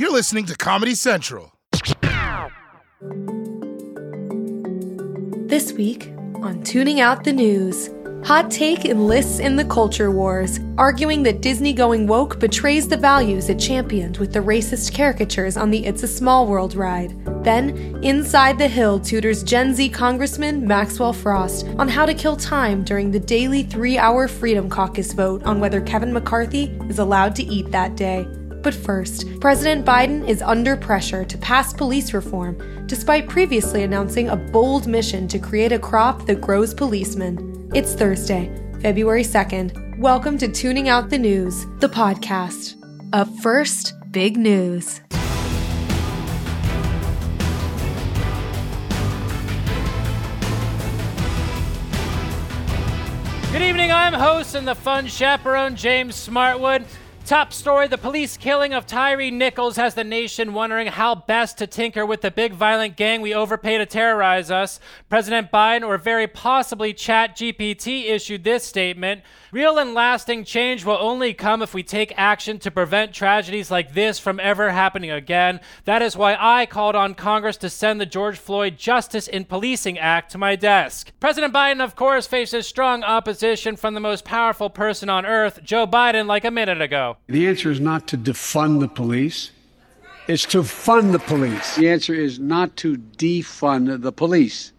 You're listening to Comedy Central. This week on Tooning Out the News, Hot Take enlists in the culture wars, arguing that Disney going woke betrays the values it championed with the racist caricatures on the It's a Small World ride. Then, Inside the Hill tutors Gen Z Congressman Maxwell Frost on how to kill time during the daily three hour Freedom Caucus vote on whether Kevin McCarthy is allowed to eat that day. But first, President Biden is under pressure to pass police reform, despite previously announcing a bold mission to create a crop that grows policemen. It's Thursday, February 2nd. Welcome to Tooning Out the News, the podcast. Up first, big news. Good evening, I'm host and the fun chaperone James Smartwood. Top story The police killing of Tyre Nichols has the nation wondering how best to tinker with the big violent gang we overpay to terrorize us. President Biden, or very possibly ChatGPT, issued this statement Real and lasting change will only come if we take action to prevent tragedies like this from ever happening again. That is why I called on Congress to send the George Floyd Justice in Policing Act to my desk. President Biden, of course, faces strong opposition from the most powerful person on earth, Joe Biden, like a minute ago. The answer is not to defund the police. It's to fund the police. The answer is not to defund the police.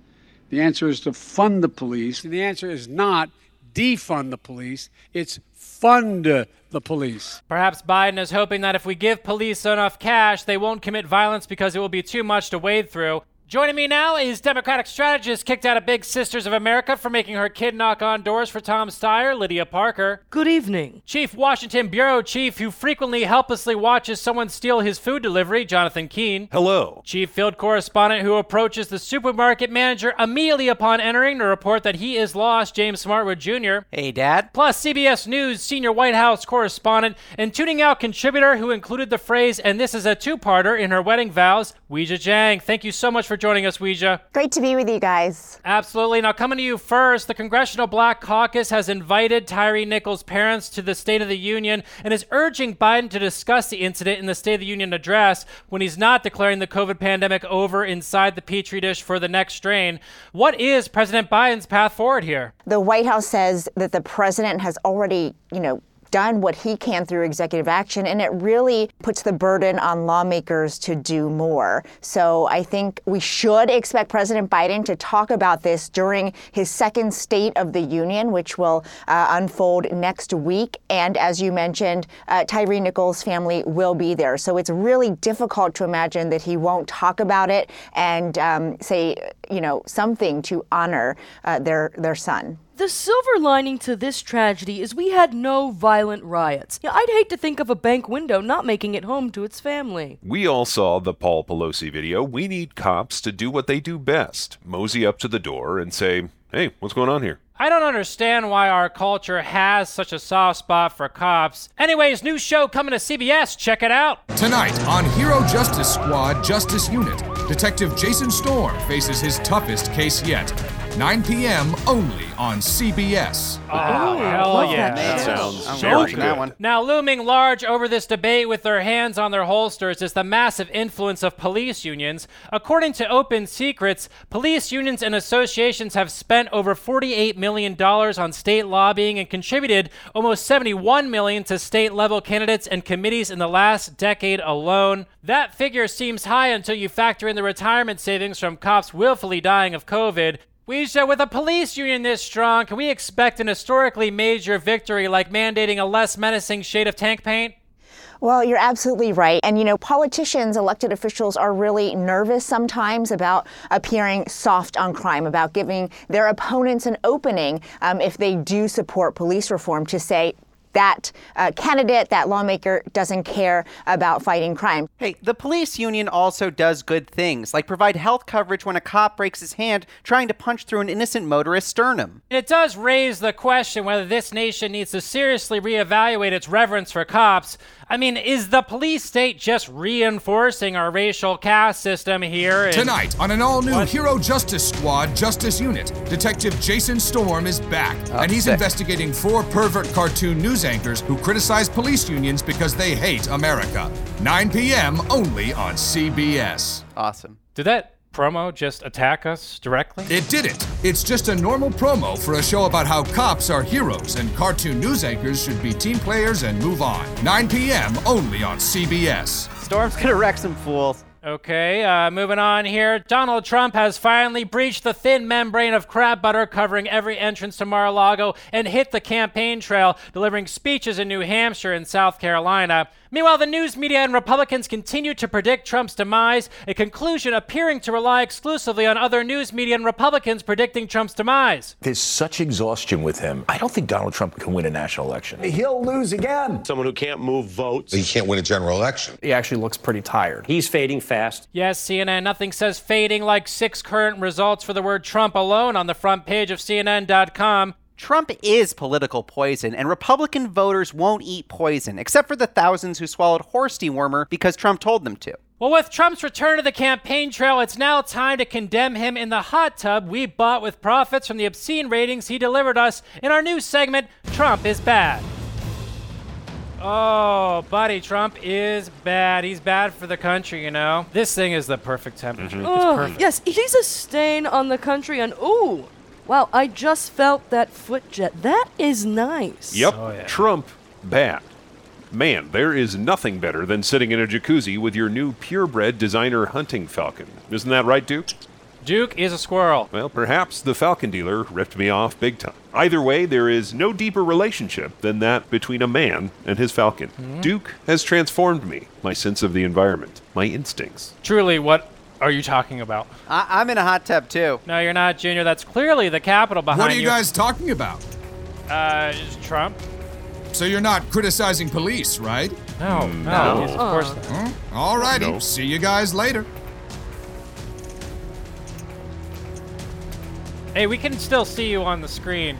The answer is to fund the police. The answer is not defund the police, it's fund the police. Perhaps Biden is hoping that if we give police enough cash, they won't commit violence because it will be too much to wade through. Joining me now is Democratic strategist kicked out of Big Sisters of America for making her kid knock on doors for Tom Steyer, Lydia Parker. Good evening. Chief Washington Bureau Chief who frequently helplessly watches someone steal his food delivery, Jonathan Keene. Hello. Chief Field Correspondent who approaches the supermarket manager immediately upon entering to report that he is lost, James Smartwood Jr. Hey, Dad. Plus CBS News senior White House correspondent and tuning out contributor who included the phrase, and this is a two-parter in her wedding vows, Weijia Jiang. Thank you so much for joining us, Weijia. Great to be with you guys. Absolutely. Now, coming to you first, the Congressional Black Caucus has invited Tyre Nichols' parents to the State of the Union and is urging Biden to discuss the incident in the State of the Union address when he's not declaring the COVID pandemic over inside the Petri dish for the next strain. What is President Biden's path forward here? The White House says that the president has already, you know, done what he can through executive action, and it really puts the burden on lawmakers to do more. So I think we should expect President Biden to talk about this during his second State of the Union, which will uh, unfold next week. And as you mentioned, uh, Tyre Nichols' family will be there. So it's really difficult to imagine that he won't talk about it and um, say, you know, something to honor uh, their their son. The silver lining to this tragedy is we had no violent riots. Yeah, I'd hate to think of a bank window not making it home to its family. We all saw the Paul Pelosi video. We need cops to do what they do best mosey up to the door and say, hey, what's going on here? I don't understand why our culture has such a soft spot for cops. Anyways, new show coming to CBS. Check it out. Tonight on Hero Justice Squad Justice Unit, Detective Jason Storm faces his toughest case yet. 9 p.m. only on CBS. Oh, hell yeah. That sounds I'm very watching good. that one. Now, looming large over this debate with their hands on their holsters is the massive influence of police unions. According to Open Secrets, police unions and associations have spent over $48 million on state lobbying and contributed almost 71 million to state level candidates and committees in the last decade alone. That figure seems high until you factor in the retirement savings from cops willfully dying of COVID. Weijia, with a police union this strong, can we expect an historically major victory like mandating a less menacing shade of tank paint? Well, you're absolutely right. And, you know, politicians, elected officials are really nervous sometimes about appearing soft on crime, about giving their opponents an opening um, if they do support police reform to say, that uh, candidate, that lawmaker doesn't care about fighting crime. Hey, the police union also does good things, like provide health coverage when a cop breaks his hand trying to punch through an innocent motorist's sternum. It does raise the question whether this nation needs to seriously reevaluate its reverence for cops. I mean, is the police state just reinforcing our racial caste system here? in- Tonight, on an all new Hero Justice Squad Justice Unit, Detective Jason Storm is back, and he's sick. investigating four pervert cartoon news anchors who criticize police unions because they hate America. 9 p.m. only on CBS. Awesome. Did that promo just attack us directly? It didn't. It's just a normal promo for a show about how cops are heroes and cartoon news anchors should be team players and move on. 9 p.m. only on CBS. Storm's gonna wreck some fools. Okay, uh, moving on here. Donald Trump has finally breached the thin membrane of crab butter covering every entrance to Mar a Lago and hit the campaign trail, delivering speeches in New Hampshire and South Carolina. Meanwhile, the news media and Republicans continue to predict Trump's demise, a conclusion appearing to rely exclusively on other news media and Republicans predicting Trump's demise. There's such exhaustion with him. I don't think Donald Trump can win a national election. He'll lose again. Someone who can't move votes. He can't win a general election. He actually looks pretty tired. He's fading fast. Yes, CNN, nothing says fading like six current results for the word Trump alone on the front page of CNN.com. Trump is political poison, and Republican voters won't eat poison, except for the thousands who swallowed horse dewormer because Trump told them to. Well, with Trump's return to the campaign trail, it's now time to condemn him in the hot tub we bought with profits from the obscene ratings he delivered us in our new segment, Trump is Bad. Oh, buddy, Trump is bad. He's bad for the country, you know? This thing is the perfect temperature. Mm-hmm. It's Oh, perfect. yes, he's a stain on the country, and ooh, wow, I just felt that foot jet. That is nice. Oh, yep, Trump bat. Man, there is nothing better than sitting in a jacuzzi with your new purebred designer hunting falcon. Isn't that right, Duke? Duke is a squirrel. Well, perhaps the falcon dealer ripped me off big time. Either way, there is no deeper relationship than that between a man and his falcon. Hmm. Duke has transformed me, my sense of the environment, my instincts. Truly, what are you talking about? I- I'm in a hot tub too. No, you're not, Junior. That's clearly the capital behind What are you guys talking about? Uh, is Trump? So you're not criticizing police, right? No, no, yes, of course not. Huh? All righty. No. See you guys later. Hey, we can still see you on the screen.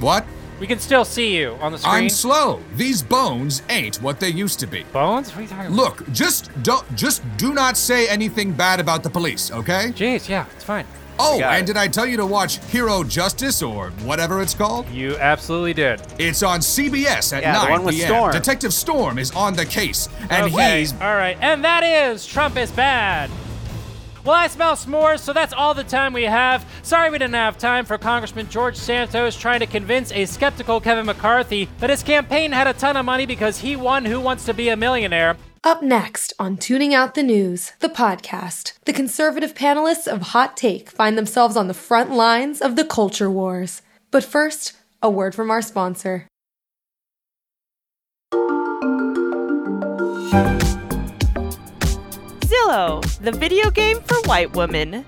What? We can still see you on the screen. I'm slow. These bones ain't what they used to be. Bones? What are you talking about? Look, just don't just do not say anything bad about the police, okay? Jeez, yeah, it's fine. Oh, and it. did I tell you to watch Hero Justice or whatever it's called? You absolutely did. It's on CBS at Yeah, 9 the one with p.m. Storm. Detective Storm is on the case, and okay, he's all right, and that is Trump is bad. Well, I smell s'mores, so that's all the time we have. Sorry we didn't have time for Congressman George Santos trying to convince a skeptical Kevin McCarthy that his campaign had a ton of money because he won Who Wants to Be a Millionaire. Up next on Tooning Out the News, the podcast, the conservative panelists of Hot Take find themselves on the front lines of the culture wars. But first, a word from our sponsor. Zillow, the video game for white women.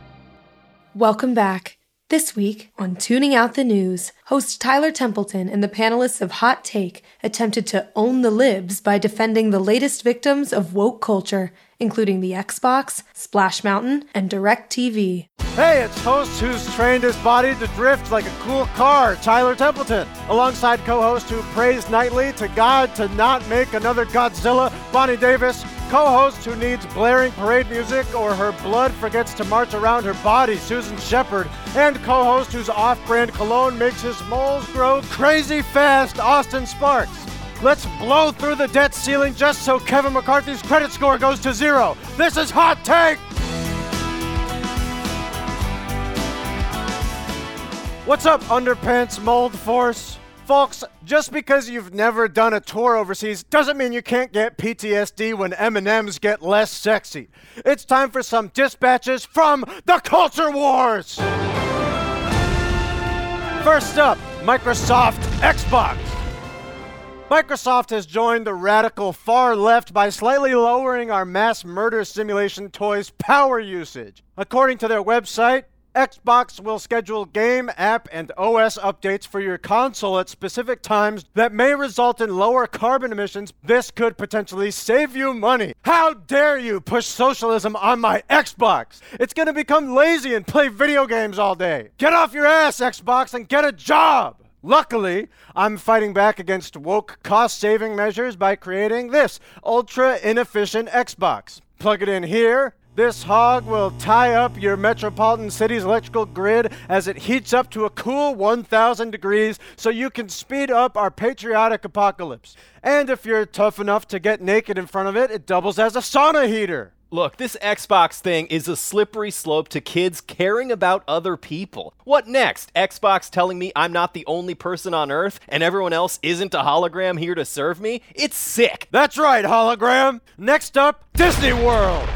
Welcome back. This week on Tooning Out the News, host Tyler Templeton and the panelists of Hot Take attempted to own the libs by defending the latest victims of woke culture, including the Xbox, Splash Mountain, and DirecTV. Hey, it's host who's trained his body to drift like a cool car, Tyler Templeton, alongside co-host who prays nightly to God to not make another Godzilla, Bonnie Davis, co-host who needs blaring parade music or her blood forgets to march around her body, Susan Shepard, and co-host whose off-brand cologne makes his moles grow crazy fast, Austin Sparks. Let's blow through the debt ceiling just so Kevin McCarthy's credit score goes to zero. This is Hot Take! What's up, underpants mold force? Folks, just because you've never done a tour overseas doesn't mean you can't get PTSD when M&Ms get less sexy. It's time for some dispatches from the Culture Wars. First up, Microsoft Xbox. Microsoft has joined the radical far left by slightly lowering our mass murder simulation toys' power usage. According to their website, Xbox will schedule game, app, and OS updates for your console at specific times that may result in lower carbon emissions. This could potentially save you money. How dare you push socialism on my Xbox? It's gonna become lazy and play video games all day. Get off your ass, Xbox, and get a job! Luckily, I'm fighting back against woke cost saving measures by creating this ultra inefficient Xbox. Plug it in here. This hog will tie up your metropolitan city's electrical grid as it heats up to a cool 1000 degrees so you can speed up our patriotic apocalypse. And if you're tough enough to get naked in front of it, it doubles as a sauna heater. Look, this Xbox thing is a slippery slope to kids caring about other people. What next? Xbox telling me I'm not the only person on Earth and everyone else isn't a hologram here to serve me? It's sick. That's right, hologram. Next up, Disney World.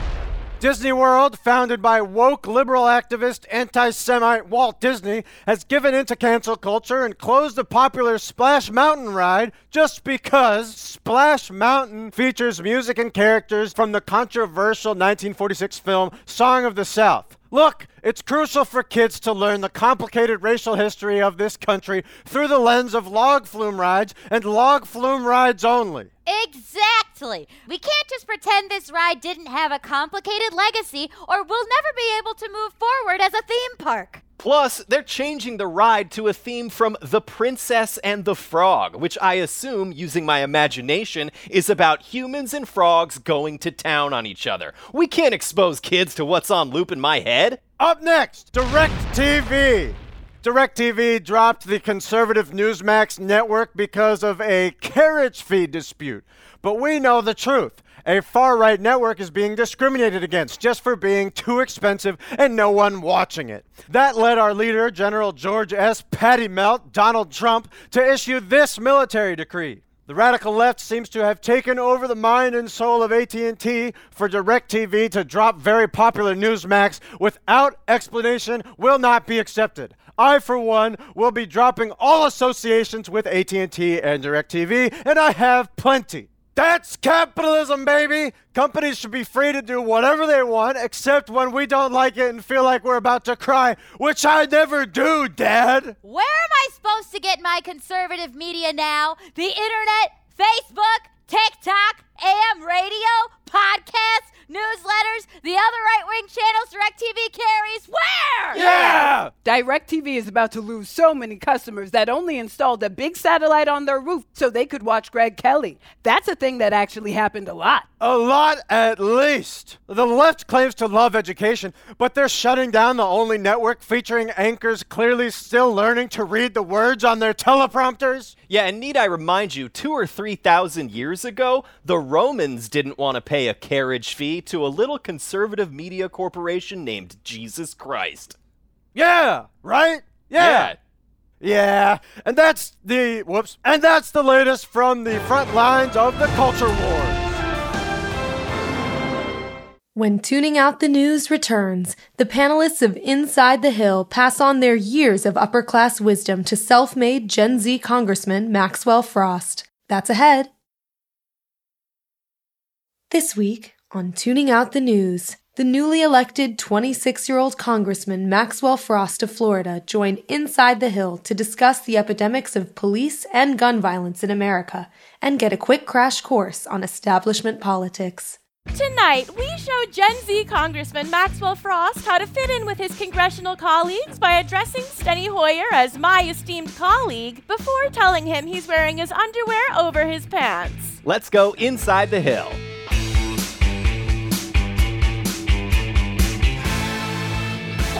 Disney World, founded by woke liberal activist anti Semite Walt Disney, has given in to cancel culture and closed the popular Splash Mountain ride just because Splash Mountain features music and characters from the controversial 1946 film Song of the South. Look, it's crucial for kids to learn the complicated racial history of this country through the lens of log flume rides and log flume rides only. Exactly. We can't just pretend this ride didn't have a complicated legacy, or we'll never be able to move forward as a theme park. Plus, they're changing the ride to a theme from The Princess and the Frog, which I assume, using my imagination, is about humans and frogs going to town on each other. We can't expose kids to what's on loop in my head. Up next, Direct TV. DirecTV dropped the conservative Newsmax network because of a carriage fee dispute. But we know the truth. A far right network is being discriminated against just for being too expensive and no one watching it. That led our leader, General George S. Patty Melt, Donald Trump, to issue this military decree. The radical left seems to have taken over the mind and soul of AT&T for DirecTV to drop very popular Newsmax without explanation will not be accepted. I, for one, will be dropping all associations with AT&T and DirecTV, and I have plenty. That's capitalism, baby! Companies should be free to do whatever they want, except when we don't like it and feel like we're about to cry, which I never do, Dad! Where am I supposed to get my conservative media now? The internet? Facebook? TikTok? AM radio? Podcasts? Newsletters? The other right wing channels DirecTV carries? Where? Yeah! DirecTV is about to lose so many customers that only installed a big satellite on their roof so they could watch Greg Kelly. That's a thing that actually happened a lot. A lot at least. The left claims to love education, but they're shutting down the only network featuring anchors clearly still learning to read the words on their teleprompters. Yeah, and need I remind you, two or three thousand years ago, the Romans didn't want to pay a carriage fee to a little conservative media corporation named Jesus Christ. Yeah, right? Yeah. Yeah, and that's the whoops, and that's the latest from the front lines of the culture wars. When Tooning Out the News returns, the panelists of Inside the Hill pass on their years of upper class wisdom to self made Gen Z Congressman Maxwell Frost. That's ahead. This week on Tooning Out the News, the newly elected 26 year old Congressman Maxwell Frost of Florida joined Inside the Hill to discuss the epidemics of police and gun violence in America and get a quick crash course on establishment politics. Tonight, we show Gen Z Congressman Maxwell Frost how to fit in with his congressional colleagues by addressing Steny Hoyer as my esteemed colleague before telling him he's wearing his underwear over his pants. Let's go inside the hill.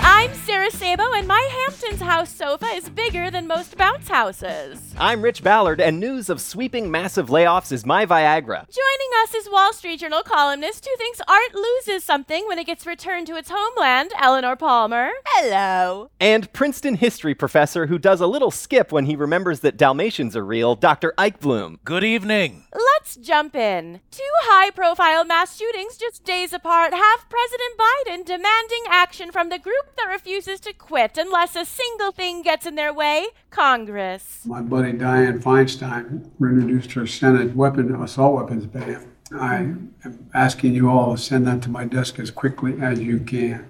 I'm Sarah Sabo, and my Hamptons house sofa is bigger than most bounce houses. I'm Rich Ballard, and news of sweeping massive layoffs is my Viagra. Joining us is Wall Street Journal columnist who thinks art loses something when it gets returned to its homeland, Eleanor Palmer. Hello. And Princeton history professor who does a little skip when he remembers that Dalmatians are real, Dr. Ike Bloom. Good evening. Let's jump in. Two high profile mass shootings just days apart have President Biden demanding action from the group that refuses to quit unless a single thing gets in their way Congress. My buddy Dianne Feinstein introduced her Senate weapon assault weapons ban. I am asking you all to send that to my desk as quickly as you can.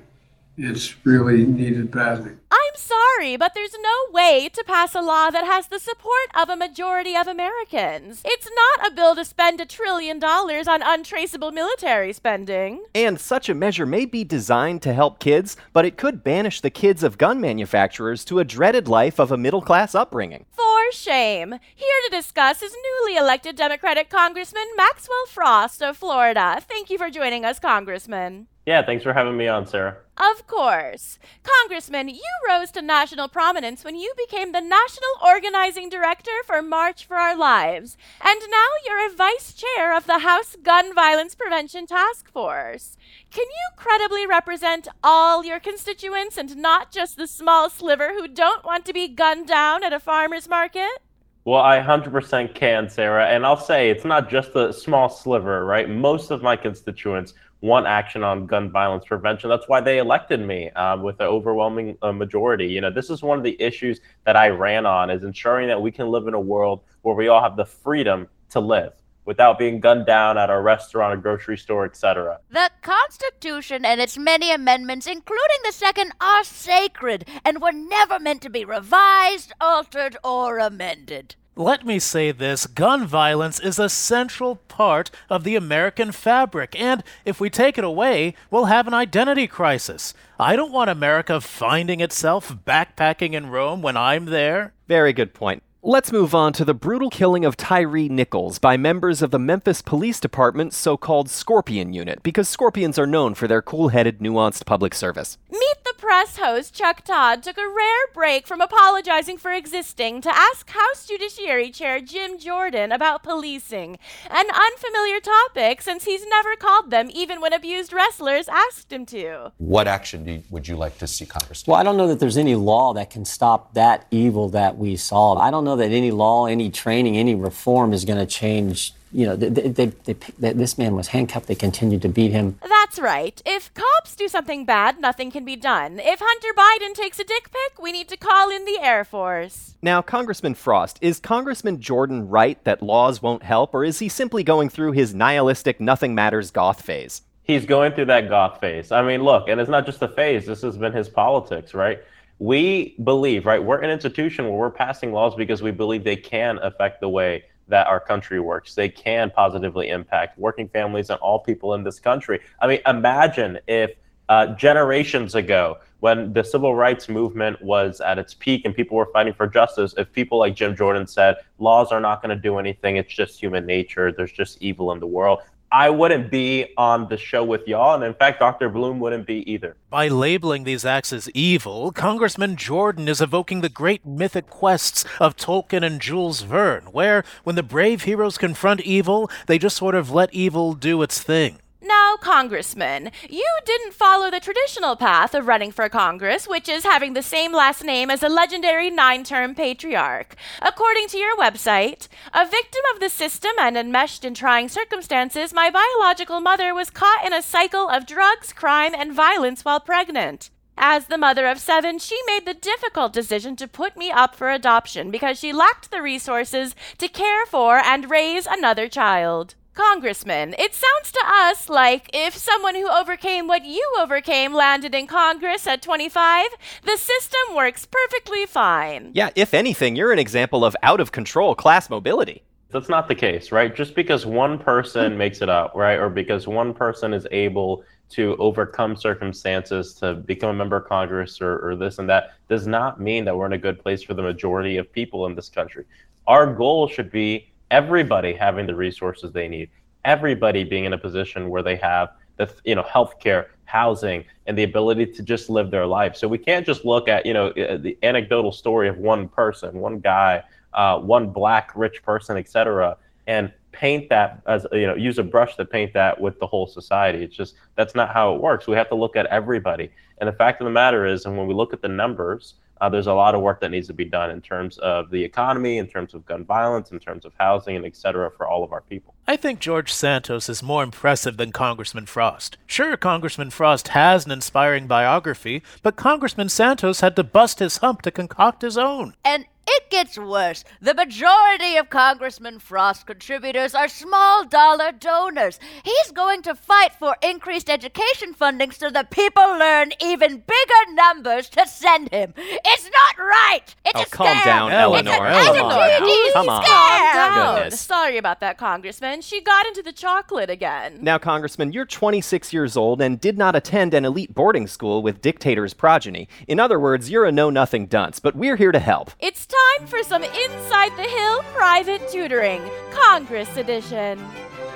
It's really needed badly. I'm sorry. sorry, but there's no way to pass a law that has the support of a majority of Americans. It's not a bill to spend a trillion dollars on untraceable military spending. And such a measure may be designed to help kids, but it could banish the kids of gun manufacturers to a dreaded life of a middle class upbringing. For shame. Here to discuss is newly elected Democratic Congressman Maxwell Frost of Florida. Thank you for joining us, Congressman. Yeah, thanks for having me on, Sarah. Of course. Congressman, you rose to national prominence when you became the National Organizing Director for March for Our Lives. And now you're a vice chair of the House Gun Violence Prevention Task Force. Can you credibly represent all your constituents and not just the small sliver who don't want to be gunned down at a farmer's market? Well, I 100% can, Sarah. And I'll say it's not just a small sliver, right? Most of my constituents want action on gun violence prevention. That's why they elected me um, with an overwhelming uh, majority. You know, this is one of the issues that I ran on is ensuring that we can live in a world where we all have the freedom to live without being gunned down at a restaurant, a grocery store, etc. The Constitution and its many amendments, including the second, are sacred and were never meant to be revised, altered, or amended. Let me say this gun violence is a central part of the American fabric, and if we take it away, we'll have an identity crisis. I don't want America finding itself backpacking in Rome when I'm there. Very good point. Let's move on to the brutal killing of Tyre Nichols by members of the Memphis Police Department's so called Scorpion Unit, because scorpions are known for their cool headed, nuanced public service. Meet the press host, Chuck Todd, took a rare break from apologizing for existing to ask House Judiciary Chair Jim Jordan about policing, an unfamiliar topic since he's never called them even when abused wrestlers asked him to. What action do you, would you like to see Congress take? Well, I don't know that there's any law that can stop that evil that we saw. I don't know that any law, any training, any reform is going to change. You know, they, they, they, they, this man was handcuffed. They continued to beat him. That's right. If cops do something bad, nothing can be done. If Hunter Biden takes a dick pic, we need to call in the Air Force. Now, Congressman Frost, is Congressman Jordan right that laws won't help, or is he simply going through his nihilistic, nothing matters goth phase? He's going through that goth phase. I mean, look, and it's not just a phase, this has been his politics, right? We believe, right, we're an institution where we're passing laws because we believe they can affect the way that our country works. They can positively impact working families and all people in this country. I mean, imagine if uh, generations ago, when the civil rights movement was at its peak and people were fighting for justice, if people like Jim Jordan said, laws are not going to do anything, it's just human nature, there's just evil in the world, I wouldn't be on the show with y'all, and in fact, Dr. Bloom wouldn't be either. By labeling these acts as evil, Congressman Jordan is evoking the great mythic quests of Tolkien and Jules Verne, where, when the brave heroes confront evil, they just sort of let evil do its thing. Now, Congressman, you didn't follow the traditional path of running for Congress, which is having the same last name as a legendary nine term patriarch. According to your website, a victim of the system and enmeshed in trying circumstances, my biological mother was caught in a cycle of drugs, crime, and violence while pregnant. As the mother of seven, she made the difficult decision to put me up for adoption because she lacked the resources to care for and raise another child. Congressman, it sounds to us like if someone who overcame what you overcame landed in Congress at 25, the system works perfectly fine. Yeah, if anything, you're an example of out of control class mobility. That's not the case, right? Just because one person hmm. makes it out, right, or because one person is able to overcome circumstances to become a member of Congress or, or this and that, does not mean that we're in a good place for the majority of people in this country. Our goal should be everybody having the resources they need, everybody being in a position where they have the you know healthcare, housing, and the ability to just live their life. So we can't just look at you know uh, the anecdotal story of one person, one guy, uh, one black rich person, etc., and paint that as you know use a brush to paint that with the whole society. It's just that's not how it works. We have to look at everybody. And the fact of the matter is, and when we look at the numbers uh, there's a lot of work that needs to be done in terms of the economy, in terms of gun violence, in terms of housing, and et cetera for all of our people. I think George Santos is more impressive than Congressman Frost. Sure, Congressman Frost has an inspiring biography, but Congressman Santos had to bust his hump to concoct his own. And It gets worse. The majority of Congressman Frost's contributors are small dollar donors. He's going to fight for increased education funding so that people learn even bigger numbers to send him. It's not right. It's Oh, a calm scam. down, It's Eleanor. it's a Eleanor. GD Come on. scam. Calm down. Goodness. Sorry about that, Congressman. She got into the chocolate again. Now, Congressman, you're 26 years old and did not attend an elite boarding school with dictators' progeny. In other words, you're a know nothing dunce, but we're here to help. It's time for some Inside the Hill private tutoring, Congress edition.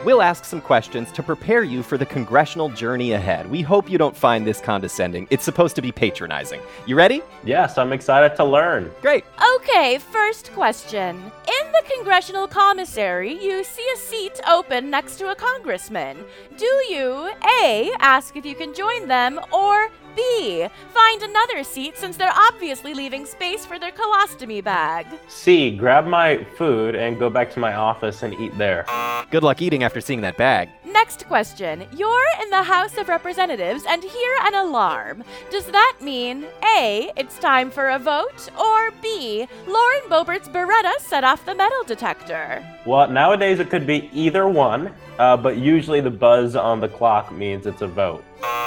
We'll ask some questions to prepare you for the congressional journey ahead. We hope you don't find this condescending. It's supposed to be patronizing. You ready? Yes, I'm excited to learn. Great. Okay, first question. In the congressional commissary, you see a seat open next to a congressman. Do you A, ask if you can join them, or B, find another seat since they're obviously leaving space for their colostomy bag? C, grab my food and go back to my office and eat there. Good luck eating after seeing that bag. Next question. You're in the House of Representatives and hear an alarm. Does that mean A, it's time for a vote, or B, Lauren Boebert's Beretta set off the metal detector? Well, nowadays it could be either one, uh, but usually the buzz on the clock means it's a vote.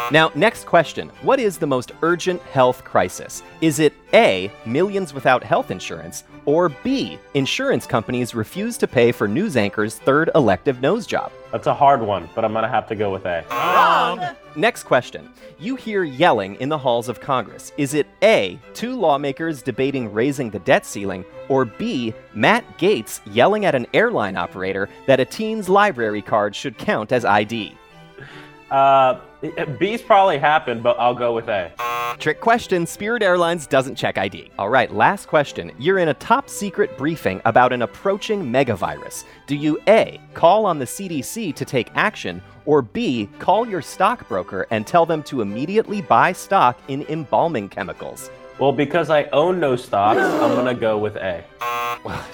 Now, next question. What is the most urgent health crisis? Is it A, millions without health insurance, or B, insurance companies refuse to pay for news anchors' third elective nose job? That's a hard one, but I'm gonna have to go with A. Wrong! Next question. You hear yelling in the halls of Congress. Is it A, two lawmakers debating raising the debt ceiling, or B, Matt Gaetz yelling at an airline operator that a teen's library card should count as ID? Uh, Uh, B's probably happened, but I'll go with A. Trick question Spirit Airlines doesn't check ID. All right, last question. You're in a top secret briefing about an approaching megavirus. Do you A, call on the CDC to take action, or B, call your stockbroker and tell them to immediately buy stock in embalming chemicals? Well, because I own no stocks, I'm gonna go with A.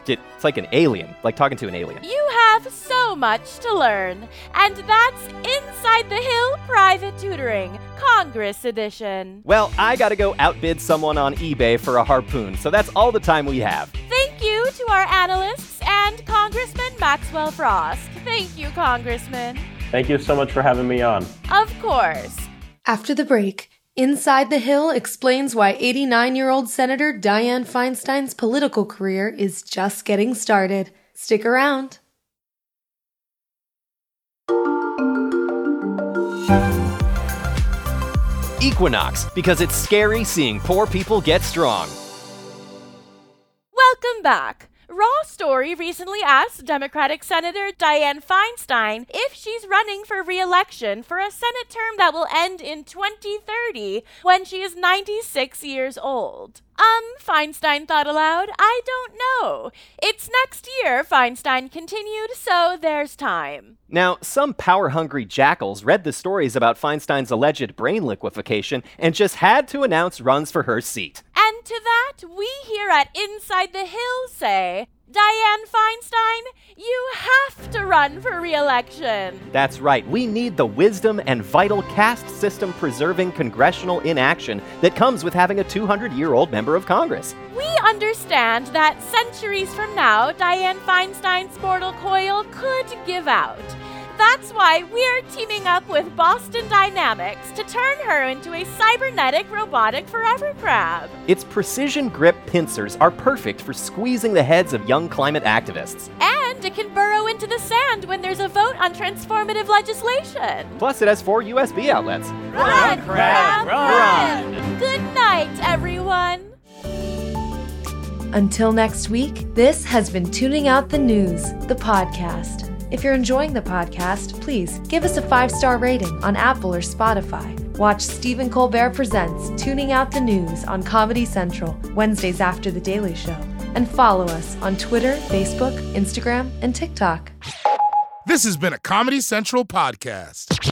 It's like an alien, like talking to an alien. You have so much to learn. And that's Inside the Hill Private Tutoring, Congress Edition. Well, I gotta go outbid someone on eBay for a harpoon, so that's all the time we have. Thank you to our analysts and Congressman Maxwell Frost. Thank you, Congressman. Thank you so much for having me on. Of course. After the break, Inside the Hill explains why 89 year old Senator Dianne Feinstein's political career is just getting started. Stick around. Equinox, because it's scary seeing poor people get strong. Welcome back. Raw Story recently asked Democratic Senator Dianne Feinstein if she's running for re election for a Senate term that will end in 2030 when she is 96 years old. Um, Feinstein thought aloud, I don't know. It's next year, Feinstein continued, so there's time. Now, some power hungry jackals read the stories about Feinstein's alleged brain liquefaction and just had to announce runs for her seat. To that, we here at Inside the Hill say, Dianne Feinstein, you have to run for re election. That's right, we need the wisdom and vital caste system preserving congressional inaction that comes with having a 200 year old member of Congress. We understand that centuries from now, Dianne Feinstein's mortal coil could give out. That's why we're teaming up with Boston Dynamics to turn her into a cybernetic robotic forever crab. Its precision grip pincers are perfect for squeezing the heads of young climate activists. And it can burrow into the sand when there's a vote on transformative legislation. Plus, it has four USB outlets. Run, crab, run! Good night, everyone! Until next week, this has been Tooning Out the News, the podcast. If you're enjoying the podcast, please give us a five star rating on Apple or Spotify. Watch Stephen Colbert Presents Tooning Out the News on Comedy Central, Wednesdays after The Daily Show. And follow us on Twitter, Facebook, Instagram, and TikTok. This has been a Comedy Central podcast.